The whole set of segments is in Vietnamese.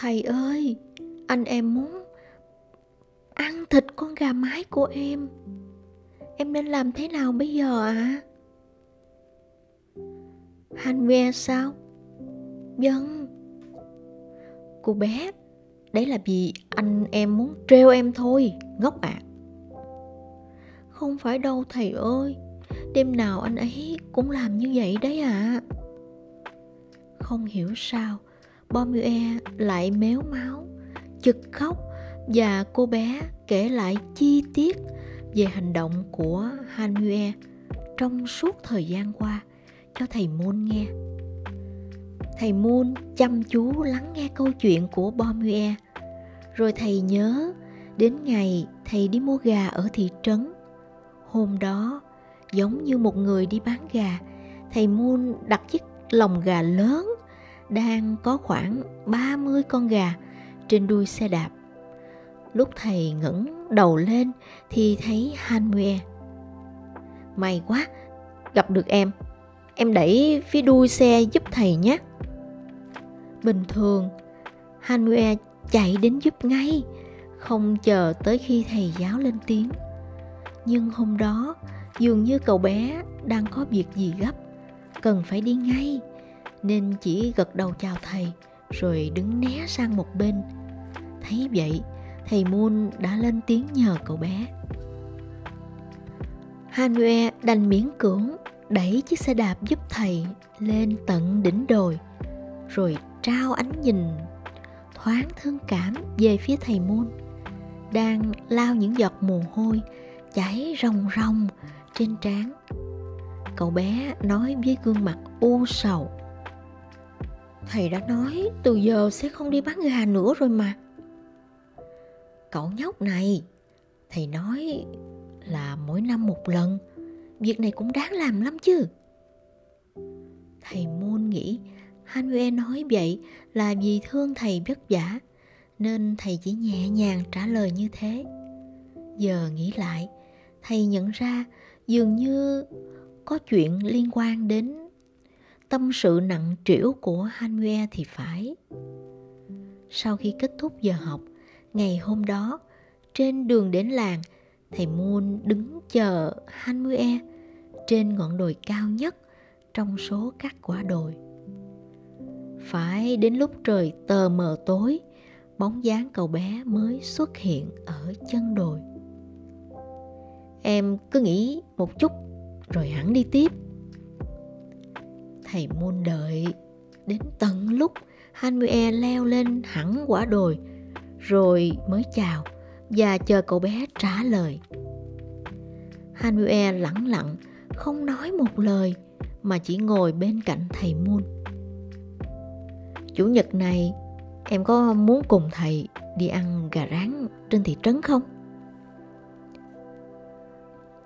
Thầy ơi, anh em muốn ăn thịt con gà mái của em. Em nên làm thế nào bây giờ ạ? À? Hanwe sao? Vâng. Cô bé, đấy là vì anh em muốn trêu em thôi, ngốc ạ. À. Không phải đâu thầy ơi, đêm nào anh ấy cũng làm như vậy đấy ạ. À. Không hiểu sao, Bomue lại méo máu, chực khóc và cô bé kể lại chi tiết về hành động của Hanue trong suốt thời gian qua cho thầy Moon nghe. Thầy Moon chăm chú lắng nghe câu chuyện của Bomue, rồi thầy nhớ đến ngày thầy đi mua gà ở thị trấn. Hôm đó, giống như một người đi bán gà, thầy Moon đặt chiếc lồng gà lớn đang có khoảng 30 con gà trên đuôi xe đạp. Lúc thầy ngẩng đầu lên thì thấy Hanue. May quá, gặp được em. Em đẩy phía đuôi xe giúp thầy nhé. Bình thường, Hanue chạy đến giúp ngay, không chờ tới khi thầy giáo lên tiếng. Nhưng hôm đó, dường như cậu bé đang có việc gì gấp, cần phải đi ngay, nên chỉ gật đầu chào thầy, rồi đứng né sang một bên. Thấy vậy, thầy Moon đã lên tiếng nhờ cậu bé. Hanue đành miễn cưỡng đẩy chiếc xe đạp giúp thầy lên tận đỉnh đồi, rồi trao ánh nhìn thoáng thương cảm về phía thầy Moon đang lao những giọt mồ hôi chảy ròng ròng trên trán. Cậu bé nói với gương mặt u sầu. Thầy đã nói từ giờ sẽ không đi bán gà nữa rồi mà. Cậu nhóc này, thầy nói là mỗi năm một lần, việc này cũng đáng làm lắm chứ. Thầy Môn nghĩ Hanue nói vậy là vì thương thầy vất vả, nên thầy chỉ nhẹ nhàng trả lời như thế. Giờ nghĩ lại, thầy nhận ra dường như có chuyện liên quan đến tâm sự nặng trĩu của Hanue thì phải. Sau khi kết thúc giờ học, Ngày hôm đó, trên đường đến làng, thầy Moon đứng chờ Hanmue trên ngọn đồi cao nhất trong số các quả đồi. Phải đến lúc trời tờ mờ tối, bóng dáng cậu bé mới xuất hiện ở chân đồi. Em cứ nghĩ một chút rồi hẳn đi tiếp. Thầy môn đợi đến tận lúc Hanmue leo lên hẳn quả đồi rồi mới chào và chờ cậu bé trả lời. Hanmue lặng lặng, không nói một lời mà chỉ ngồi bên cạnh thầy Moon. Chủ nhật này em có muốn cùng thầy đi ăn gà rán trên thị trấn không?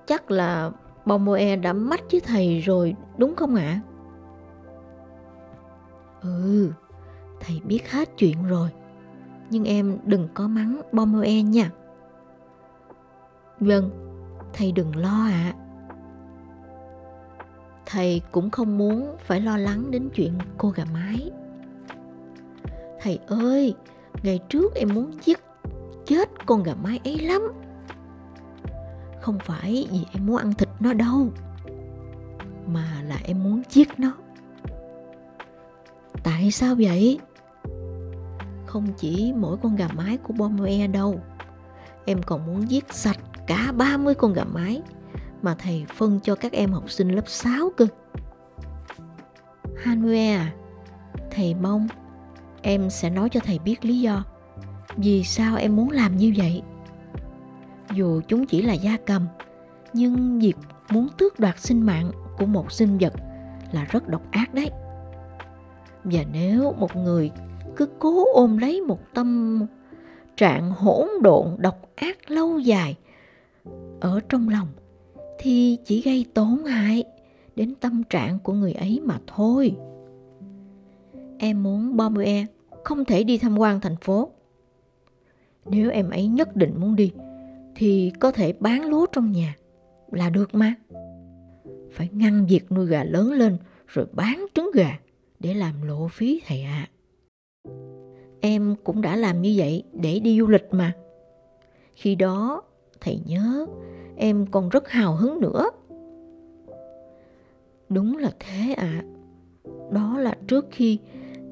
Chắc là Bomoe đã mách với thầy rồi đúng không ạ? À? Ừ, thầy biết hết chuyện rồi nhưng em đừng có mắng Bomoe nha. Vâng, thầy đừng lo ạ. À. Thầy cũng không muốn phải lo lắng đến chuyện cô gà mái. Thầy ơi, ngày trước em muốn giết chết con gà mái ấy lắm. Không phải vì em muốn ăn thịt nó đâu, mà là em muốn giết nó. Tại sao vậy? không chỉ mỗi con gà mái của Bomoe đâu. Em còn muốn giết sạch cả 30 con gà mái mà thầy phân cho các em học sinh lớp 6 cơ. Hanwe à, thầy mong em sẽ nói cho thầy biết lý do vì sao em muốn làm như vậy. Dù chúng chỉ là gia cầm, nhưng việc muốn tước đoạt sinh mạng của một sinh vật là rất độc ác đấy. Và nếu một người cứ cố ôm lấy một tâm trạng hỗn độn, độc ác lâu dài ở trong lòng, thì chỉ gây tổn hại đến tâm trạng của người ấy mà thôi. Em muốn Bomue không thể đi tham quan thành phố. Nếu em ấy nhất định muốn đi, thì có thể bán lúa trong nhà là được mà. Phải ngăn việc nuôi gà lớn lên rồi bán trứng gà để làm lộ phí thầy ạ. À. em cũng đã làm như vậy để đi du lịch mà. Khi đó, thầy nhớ em còn rất hào hứng nữa. Đúng là thế ạ. À. Đó là trước khi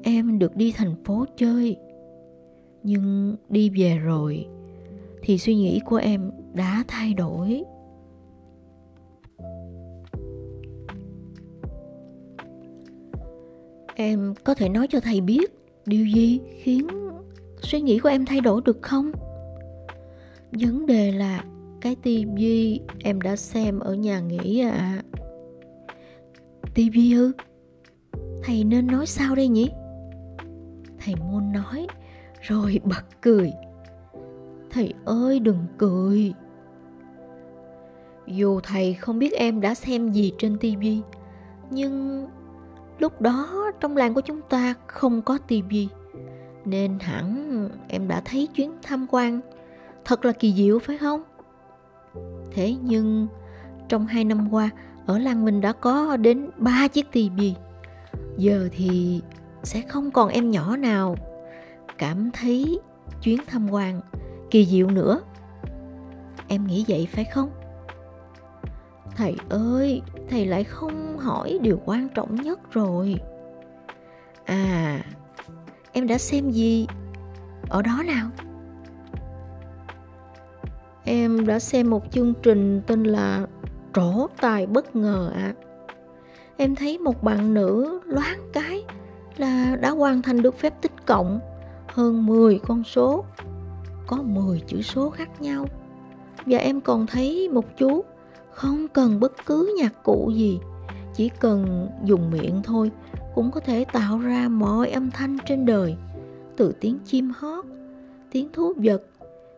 em được đi thành phố chơi. Nhưng đi về rồi thì suy nghĩ của em đã thay đổi. Em có thể nói cho thầy biết điều gì khiến suy nghĩ của em thay đổi được không? Vấn đề là cái tivi em đã xem ở nhà nghỉ à. Tivi ư? Thầy nên nói sao đây nhỉ? Thầy môn nói rồi bật cười. Thầy ơi đừng cười. Dù thầy không biết em đã xem gì trên tivi, nhưng lúc đó trong làng của chúng ta không có tivi, nên hẳn em đã thấy chuyến tham quan thật là kỳ diệu phải không? Thế nhưng trong hai năm qua ở làng mình đã có đến ba chiếc tivi. Giờ thì sẽ không còn em nhỏ nào cảm thấy chuyến tham quan kỳ diệu nữa. Em nghĩ vậy phải không? Thầy ơi, thầy lại không hỏi điều quan trọng nhất rồi. À, em đã xem gì? Ở đó nào? Em đã xem một chương trình tên là Trổ tài bất ngờ ạ. À. Em thấy một bạn nữ loáng cái là đã hoàn thành được phép tích cộng hơn 10 con số. Có 10 chữ số khác nhau. Và em còn thấy một chú không cần bất cứ nhạc cụ gì, chỉ cần dùng miệng thôi cũng có thể tạo ra mọi âm thanh trên đời, từ tiếng chim hót, tiếng thú vật,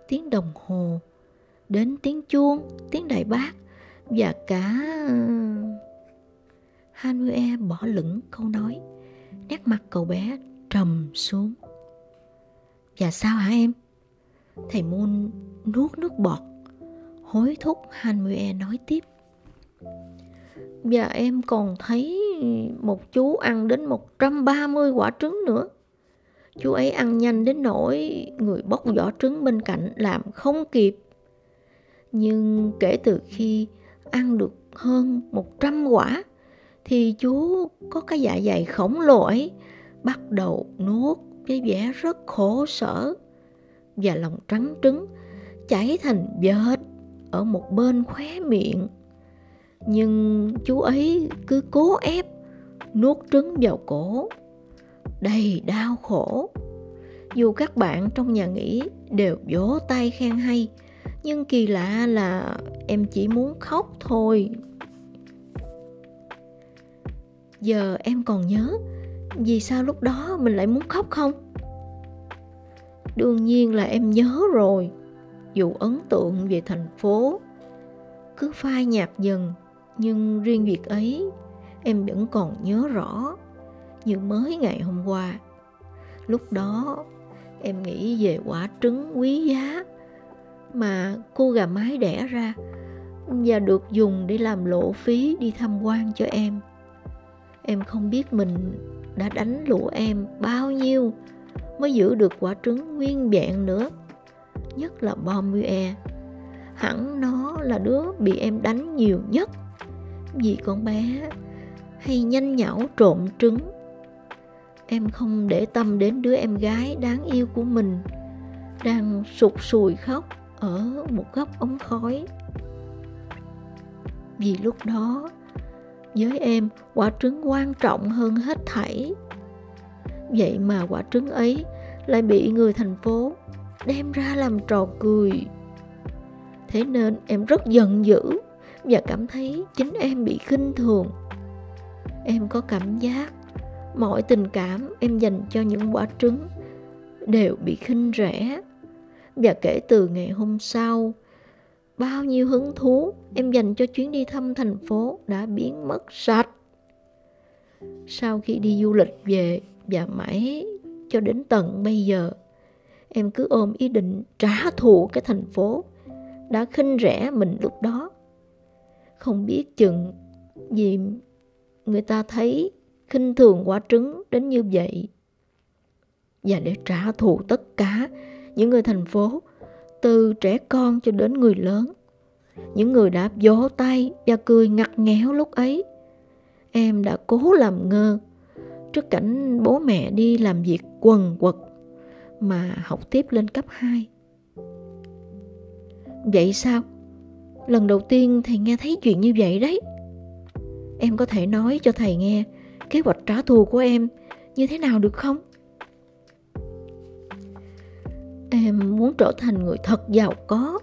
tiếng đồng hồ, đến tiếng chuông, tiếng đại bác và cả... Ờ, Hanue bỏ lửng câu nói, nét mặt cậu bé trầm xuống. Và sao hả em? Thầy môn nuốt nước bọt, hối thúc Hanmue nói tiếp. Và em còn thấy một chú ăn đến 130 quả trứng nữa. Chú ấy ăn nhanh đến nỗi người bóc vỏ trứng bên cạnh làm không kịp nhưng kể từ khi ăn được hơn 100 quả, thì chú có cái dạ dày khổng lồ ấy bắt đầu nuốt với vẻ rất khổ sở và lòng trắng trứng chảy thành vệt ở một bên khóe miệng. Nhưng chú ấy cứ cố ép nuốt trứng vào cổ. Đầy đau khổ. Dù các bạn trong nhà nghỉ đều vỗ tay khen hay, nhưng kỳ lạ là em chỉ muốn khóc thôi. Giờ em còn nhớ vì sao lúc đó mình lại muốn khóc không? Đương nhiên là em nhớ rồi dù ấn tượng về thành phố cứ phai nhạt dần, nhưng riêng việc ấy, em vẫn còn nhớ rõ như mới ngày hôm qua lúc đó, em nghĩ về quả trứng quý giá mà cô gà mái đẻ ra và được dùng để làm lộ phí đi tham quan cho em. Em không biết mình đã đánh lụa em bao nhiêu mới giữ được quả trứng nguyên vẹn nữa. Nhất là Bomue. Hẳn nó là đứa bị em đánh nhiều nhất vì con bé hay nhanh nhảu trộm trứng. Em không để tâm đến đứa em gái đáng yêu của mình, đang sụt sùi khóc ở một góc ống khói vì lúc đó, với em, quả trứng quan trọng hơn hết thảy vậy mà quả trứng ấy lại bị người thành phố đem ra làm trò cười. Thế nên em rất giận dữ và cảm thấy chính em bị khinh thường. Em có cảm giác mọi tình cảm em dành cho những quả trứng đều bị khinh rẻ. Và kể từ ngày hôm sau, bao nhiêu hứng thú em dành cho chuyến đi thăm thành phố đã biến mất sạch. Sau khi đi du lịch về và mãi cho đến tận bây giờ, em cứ ôm ý định trả thù cái thành phố đã khinh rẻ mình lúc đó. Không biết chừng vì người ta thấy khinh thường quả trứng đến như vậy. và để trả thù tất cả những người thành phố, từ trẻ con cho đến người lớn. Những người đã vỗ tay và cười ngặt nghẽo lúc ấy. Em đã cố làm ngơ trước cảnh bố mẹ đi làm việc quần quật mà học tiếp lên cấp 2. Vậy sao? Lần đầu tiên thầy nghe thấy chuyện như vậy đấy. Em có thể nói cho thầy nghe kế hoạch trả thù của em như thế nào được không? Em muốn trở thành người thật giàu có,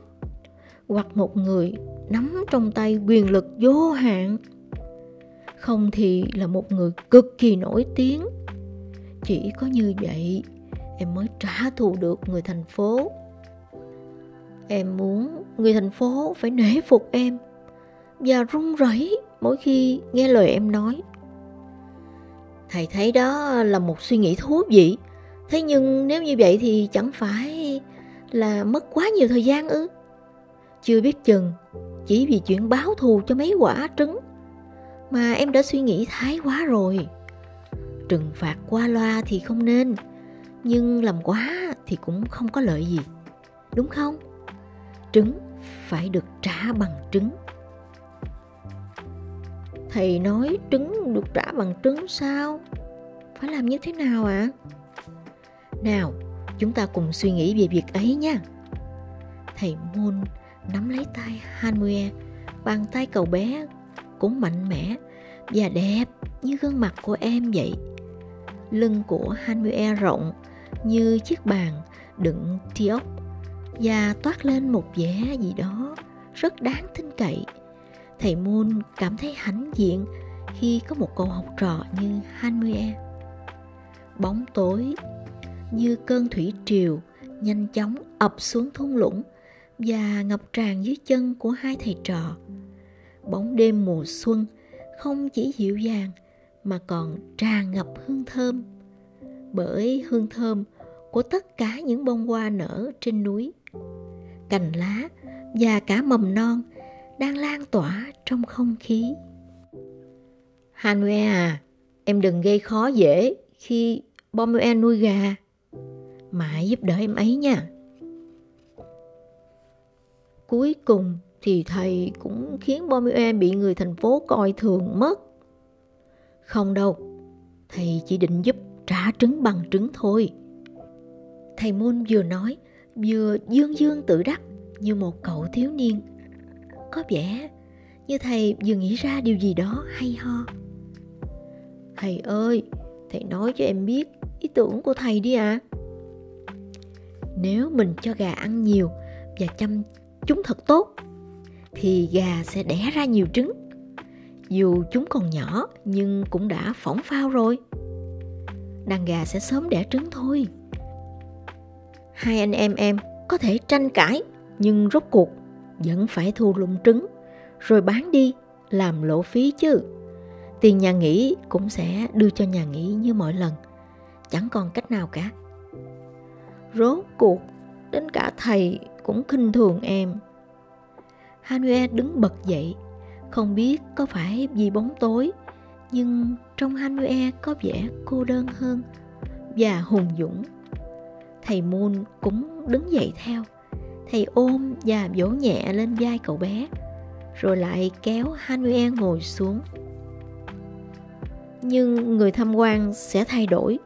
hoặc một người nắm trong tay quyền lực vô hạn không thì là một người cực kỳ nổi tiếng chỉ có như vậy em mới trả thù được người thành phố. Em muốn người thành phố phải nể phục em và run rẩy mỗi khi nghe lời em nói. Thầy thấy đó là một suy nghĩ thú vị, thế nhưng nếu như vậy thì chẳng phải là mất quá nhiều thời gian ư? Chưa biết chừng, chỉ vì chuyện báo thù cho mấy quả trứng mà em đã suy nghĩ thái quá rồi. Trừng phạt qua loa thì không nên nhưng làm quá thì cũng không có lợi gì, đúng không? Trứng phải được trả bằng trứng. Thầy nói trứng được trả bằng trứng sao? Phải làm như thế nào ạ? À? nào, chúng ta cùng suy nghĩ về việc ấy nha. Thầy môn nắm lấy tay hanmue, bàn tay cậu bé cũng mạnh mẽ và đẹp như gương mặt của em vậy. Lưng của hanmue rộng như chiếc bàn đựng thi ốc và toát lên một vẻ gì đó rất đáng tin cậy. Thầy Moon cảm thấy hãnh diện khi có một cậu học trò như Hanue. Bóng tối như cơn thủy triều nhanh chóng ập xuống thung lũng và ngập tràn dưới chân của hai thầy trò. Bóng đêm mùa xuân không chỉ dịu dàng mà còn tràn ngập hương thơm. Bởi hương thơm của tất cả những bông hoa nở trên núi cành lá và cả mầm non đang lan tỏa trong không khí. Hanue à, em đừng gây khó dễ khi Bomue nuôi gà. Mãi giúp đỡ em ấy nha. Cuối cùng thì thầy cũng khiến Bomue bị người thành phố coi thường mất. Không đâu, thầy chỉ định giúp trả trứng bằng trứng thôi. Thầy môn vừa nói, vừa dương dương tự đắc như một cậu thiếu niên. Có vẻ như thầy vừa nghĩ ra điều gì đó hay ho. Thầy ơi, thầy nói cho em biết ý tưởng của thầy đi ạ. À. Nếu mình cho gà ăn nhiều và chăm chúng thật tốt, thì gà sẽ đẻ ra nhiều trứng. Dù chúng còn nhỏ nhưng cũng đã phỏng phao rồi. Đàn gà sẽ sớm đẻ trứng thôi. Hai anh em em có thể tranh cãi, nhưng rốt cuộc vẫn phải thu lụm trứng, rồi bán đi, làm lỗ phí chứ. Tiền nhà nghỉ cũng sẽ đưa cho nhà nghỉ như mọi lần, chẳng còn cách nào cả. Rốt cuộc, đến cả thầy cũng khinh thường em. Hanue đứng bật dậy, không biết có phải vì bóng tối nhưng trong Hanue có vẻ cô đơn hơn và hùng dũng. Thầy Moon cũng đứng dậy theo. Thầy ôm và vỗ nhẹ lên vai cậu bé, Rồi lại kéo Hanue ngồi xuống. Nhưng người tham quan sẽ thay đổi.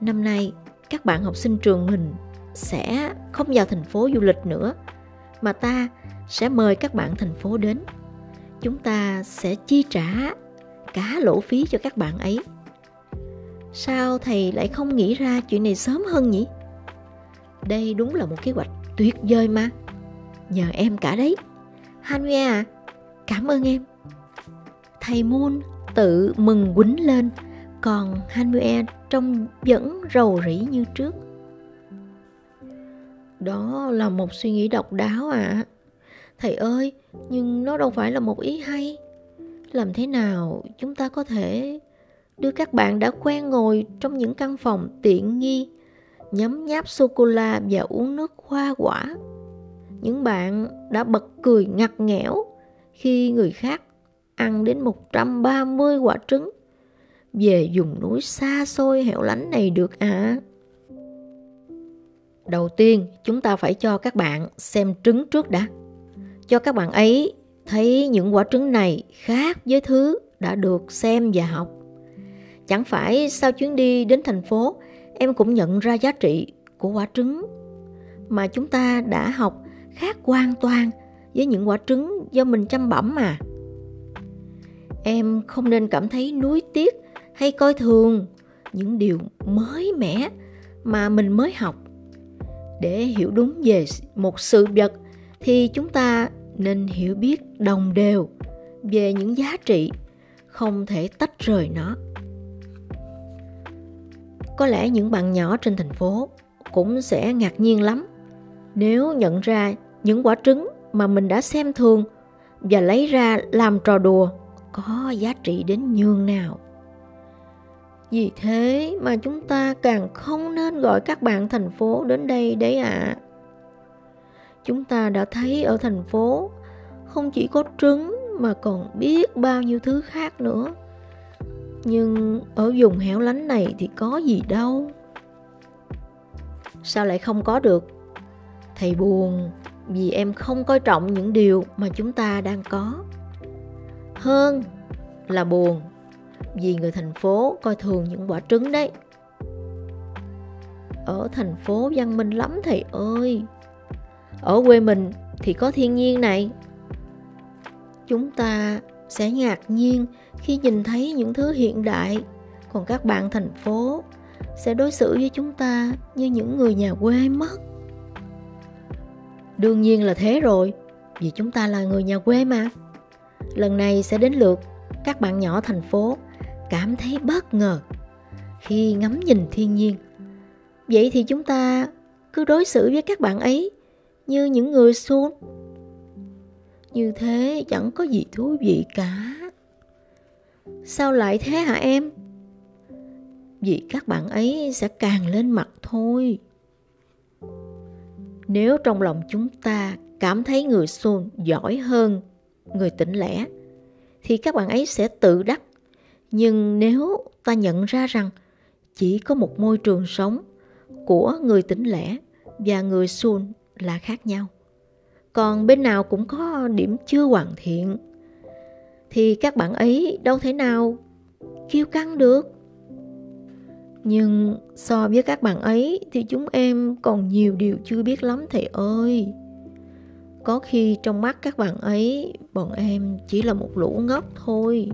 Năm nay, các bạn học sinh trường mình sẽ không vào thành phố du lịch nữa, Mà ta sẽ mời các bạn thành phố đến. Chúng ta sẽ chi trả cả lỗ phí cho các bạn ấy. Sao thầy lại không nghĩ ra chuyện này sớm hơn nhỉ? Đây đúng là một kế hoạch tuyệt vời mà. Nhờ em cả đấy. Hanwe à Cảm ơn em. Thầy Moon tự mừng quýnh lên, Còn hanwe trông vẫn rầu rĩ như trước. Đó là một suy nghĩ độc đáo ạ. À. Thầy ơi, Nhưng nó đâu phải là một ý hay. Làm thế nào chúng ta có thể Đưa các bạn đã quen ngồi trong những căn phòng tiện nghi nhấm nháp sô-cô-la và uống nước hoa quả. Những bạn đã bật cười ngặt nghẽo khi người khác ăn đến 130 quả trứng về vùng núi xa xôi hẻo lánh này được à. Đầu tiên, chúng ta phải cho các bạn xem trứng trước đã. Cho các bạn ấy thấy những quả trứng này khác với thứ đã được xem và học. Chẳng phải sau chuyến đi đến thành phố, em cũng nhận ra giá trị của quả trứng mà chúng ta đã học khác hoàn toàn với những quả trứng do mình chăm bẩm mà. Em không nên cảm thấy nuối tiếc hay coi thường những điều mới mẻ mà mình mới học. Để hiểu đúng về một sự vật thì chúng ta nên hiểu biết, đồng đều về những giá trị, không thể tách rời nó có lẽ những bạn nhỏ trên thành phố cũng sẽ ngạc nhiên lắm nếu nhận ra những quả trứng mà mình đã xem thường và lấy ra làm trò đùa có giá trị đến nhường nào. Vì thế mà chúng ta càng không nên gọi các bạn thành phố đến đây đấy ạ. À. Chúng ta đã thấy ở thành phố, không chỉ có trứng mà còn biết bao nhiêu thứ khác nữa. Nhưng ở vùng hẻo lánh này thì có gì đâu. Sao lại không có được? Thầy buồn vì em không coi trọng những điều mà chúng ta đang có. Hơn là buồn vì người thành phố coi thường những quả trứng đấy. Ở thành phố văn minh lắm thầy ơi. Ở quê mình thì có thiên nhiên này. Chúng ta sẽ ngạc nhiên khi nhìn thấy những thứ hiện đại, còn các bạn thành phố sẽ đối xử với chúng ta như những người nhà quê mất. Đương nhiên là thế rồi, vì chúng ta là người nhà quê mà. Lần này sẽ đến lượt các bạn nhỏ thành phố cảm thấy bất ngờ khi ngắm nhìn thiên nhiên. Vậy thì chúng ta cứ đối xử với các bạn ấy như những người xuân. Như thế chẳng có gì thú vị cả. Sao lại thế hả em? Vì các bạn ấy sẽ càng lên mặt thôi. Nếu trong lòng chúng ta cảm thấy người xôn giỏi hơn người tỉnh lẻ, thì các bạn ấy sẽ tự đắc. Nhưng nếu ta nhận ra rằng chỉ có một môi trường sống của người tỉnh lẻ và người xôn là khác nhau, còn bên nào cũng có điểm chưa hoàn thiện, thì các bạn ấy đâu thể nào kiêu căng được. Nhưng so với các bạn ấy thì chúng em còn nhiều điều chưa biết lắm thầy ơi. Có khi trong mắt các bạn ấy, bọn em chỉ là một lũ ngốc thôi.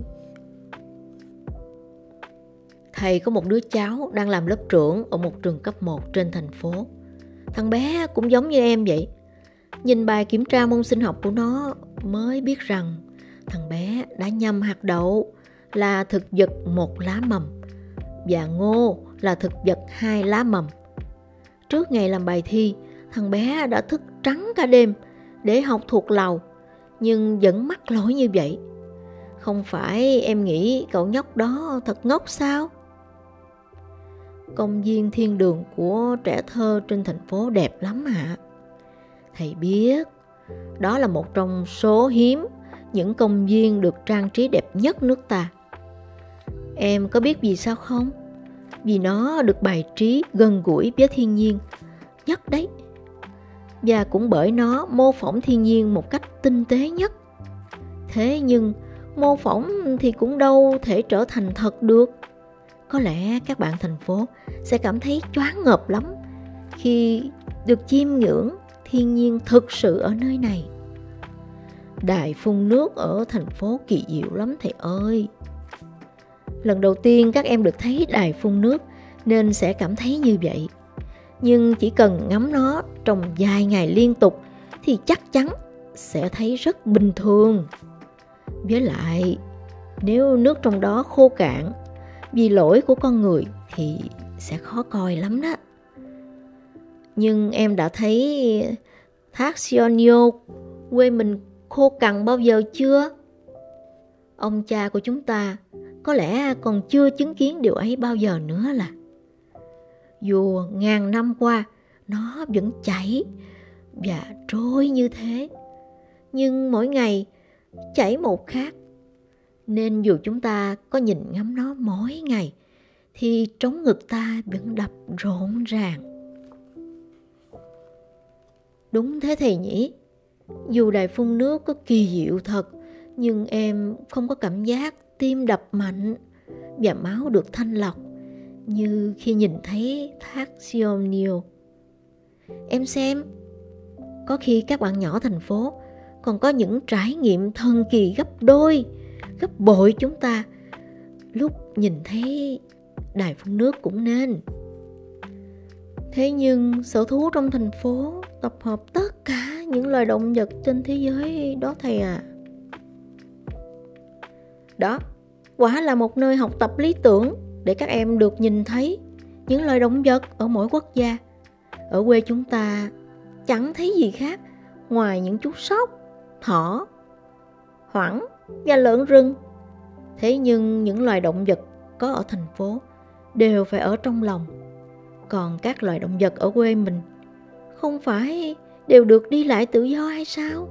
Thầy có một đứa cháu đang làm lớp trưởng ở một trường cấp 1 trên thành phố. Thằng bé cũng giống như em vậy. Nhìn bài kiểm tra môn sinh học của nó mới biết rằng thằng bé đã nhầm hạt đậu là thực vật một lá mầm và ngô là thực vật hai lá mầm. Trước ngày làm bài thi, thằng bé đã thức trắng cả đêm để học thuộc lầu, nhưng vẫn mắc lỗi như vậy. Không phải em nghĩ cậu nhóc đó thật ngốc sao? Công viên thiên đường của trẻ thơ trên thành phố đẹp lắm ạ. Thầy biết, đó là một trong số hiếm những công viên được trang trí đẹp nhất nước ta. Em có biết vì sao không? Vì nó được bài trí gần gũi với thiên nhiên nhất đấy. Và cũng bởi nó mô phỏng thiên nhiên một cách tinh tế nhất. Thế nhưng mô phỏng thì cũng đâu thể trở thành thật được. Có lẽ các bạn thành phố sẽ cảm thấy choáng ngợp lắm khi được chiêm ngưỡng thiên nhiên thực sự ở nơi này. Đài phun nước ở thành phố kỳ diệu lắm thầy ơi. Lần đầu tiên các em được thấy đài phun nước nên sẽ cảm thấy như vậy. Nhưng chỉ cần ngắm nó trong vài ngày liên tục thì chắc chắn sẽ thấy rất bình thường. Với lại, nếu nước trong đó khô cạn vì lỗi của con người thì sẽ khó coi lắm đó. Nhưng em đã thấy thác Sionio quê mình khô cằn bao giờ chưa? Ông cha của chúng ta có lẽ còn chưa chứng kiến điều ấy bao giờ nữa là dù ngàn năm qua, nó vẫn chảy và trôi như thế nhưng mỗi ngày chảy một khác nên dù chúng ta có nhìn ngắm nó mỗi ngày thì trống ngực ta vẫn đập rộn ràng Đúng thế thầy nhỉ. Dù đài phun nước có kỳ diệu thật, nhưng em không có cảm giác tim đập mạnh và máu được thanh lọc như khi nhìn thấy thác Sionio. Em xem, có khi các bạn nhỏ thành phố còn có những trải nghiệm thần kỳ gấp đôi, gấp bội chúng ta lúc nhìn thấy đài phun nước cũng nên. Thế nhưng sở thú trong thành phố tập hợp tất cả những loài động vật trên thế giới đó thầy à. Đó, quả là một nơi học tập lý tưởng để các em được nhìn thấy những loài động vật ở mỗi quốc gia. Ở quê chúng ta chẳng thấy gì khác ngoài những chú sóc, thỏ, hoảng và lợn rừng. Thế nhưng những loài động vật có ở thành phố đều phải ở trong lòng. Còn các loài động vật ở quê mình không phải đều được đi lại tự do hay sao?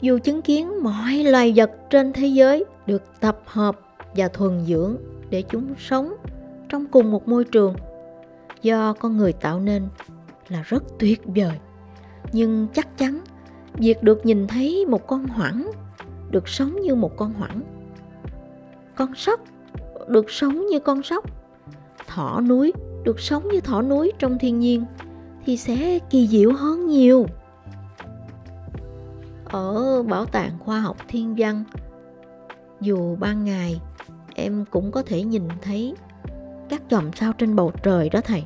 Dù chứng kiến mọi loài vật trên thế giới được tập hợp và thuần dưỡng để chúng sống trong cùng một môi trường, do con người tạo nên là rất tuyệt vời. Nhưng chắc chắn việc được nhìn thấy một con hoảng được sống như một con hoẳng con sóc được sống như con sóc. Thỏ núi được sống như thỏ núi trong thiên nhiên thì sẽ kỳ diệu hơn nhiều. Ở bảo tàng khoa học thiên văn, dù ban ngày, em cũng có thể nhìn thấy các chòm sao trên bầu trời đó thầy.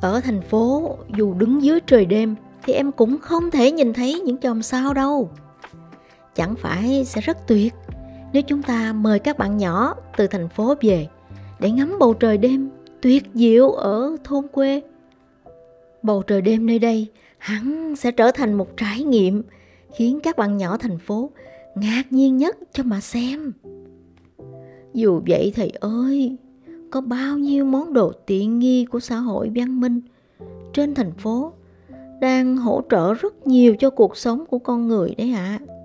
Ở thành phố, dù đứng dưới trời đêm thì em cũng không thể nhìn thấy những chòm sao đâu chẳng phải sẽ rất tuyệt nếu chúng ta mời các bạn nhỏ từ thành phố về để ngắm bầu trời đêm tuyệt diệu ở thôn quê, bầu trời đêm nơi đây hẳn sẽ trở thành một trải nghiệm khiến các bạn nhỏ thành phố ngạc nhiên nhất cho mà xem dù vậy thầy ơi, có bao nhiêu món đồ tiện nghi của xã hội văn minh trên thành phố đang hỗ trợ rất nhiều cho cuộc sống của con người đấy ạ. À.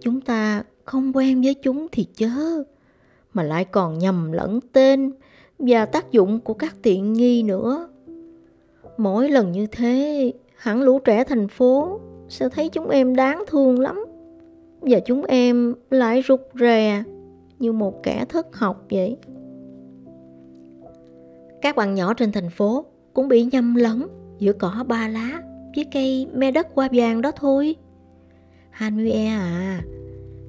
Chúng ta không quen với chúng thì chớ, mà lại còn nhầm lẫn tên và tác dụng của các tiện nghi nữa. Mỗi lần như thế, hẳn lũ trẻ thành phố sẽ thấy chúng em đáng thương lắm. Và chúng em lại rụt rè như một kẻ thất học vậy. Các bạn nhỏ trên thành phố cũng bị nhầm lẫn giữa cỏ ba lá với cây me đất hoa vàng đó thôi. Hanue à,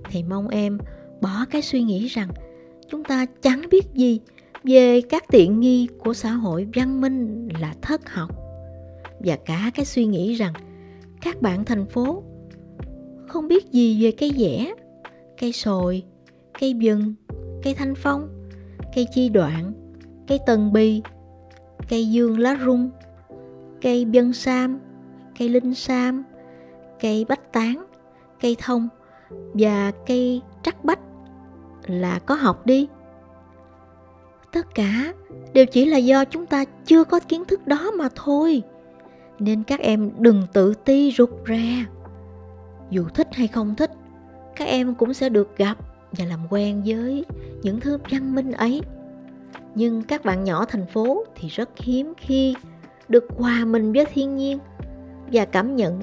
Thì mong em bỏ cái suy nghĩ rằng chúng ta chẳng biết gì về các tiện nghi của xã hội văn minh là thất học. Và cả cái suy nghĩ rằng các bạn thành phố không biết gì về cây dẻ, cây sồi, cây vừng, cây thanh phong, cây chi đoạn, cây tần bì, cây dương lá rung, cây bân sam, cây linh sam, cây bách tán, cây thông và cây trắc bách là có học đi. Tất cả đều chỉ là do chúng ta chưa có kiến thức đó mà thôi. Nên các em đừng tự ti rụt rè. Dù thích hay không thích, các em cũng sẽ được gặp và làm quen với những thứ văn minh ấy. Nhưng các bạn nhỏ thành phố thì rất hiếm khi được hòa mình với thiên nhiên và cảm nhận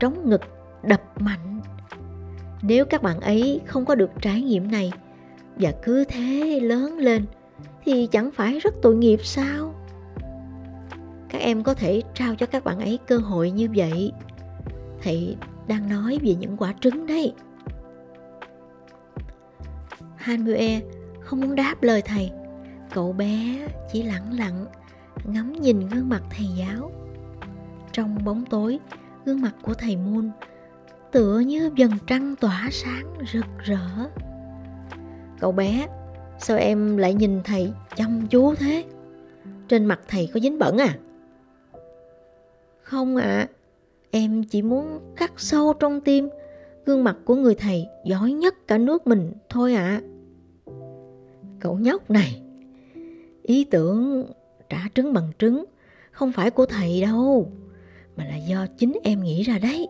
trống ngực đập mạnh. Nếu các bạn ấy không có được trải nghiệm này và cứ thế lớn lên, thì chẳng phải rất tội nghiệp sao? Các em có thể trao cho các bạn ấy cơ hội như vậy. Thầy đang nói về những quả trứng đấy. Hanmue không muốn đáp lời thầy. Cậu bé chỉ lặng lặng ngắm nhìn gương mặt thầy giáo trong bóng tối, gương mặt của thầy moon tựa như dần trăng tỏa sáng rực rỡ. Cậu bé sao em lại nhìn thầy chăm chú thế? Trên mặt thầy có dính bẩn à? Không ạ. À, em chỉ muốn khắc sâu trong tim gương mặt của người thầy giỏi nhất cả nước mình thôi ạ. À. cậu nhóc này ý tưởng trả trứng bằng trứng không phải của thầy đâu mà là do chính em nghĩ ra đấy.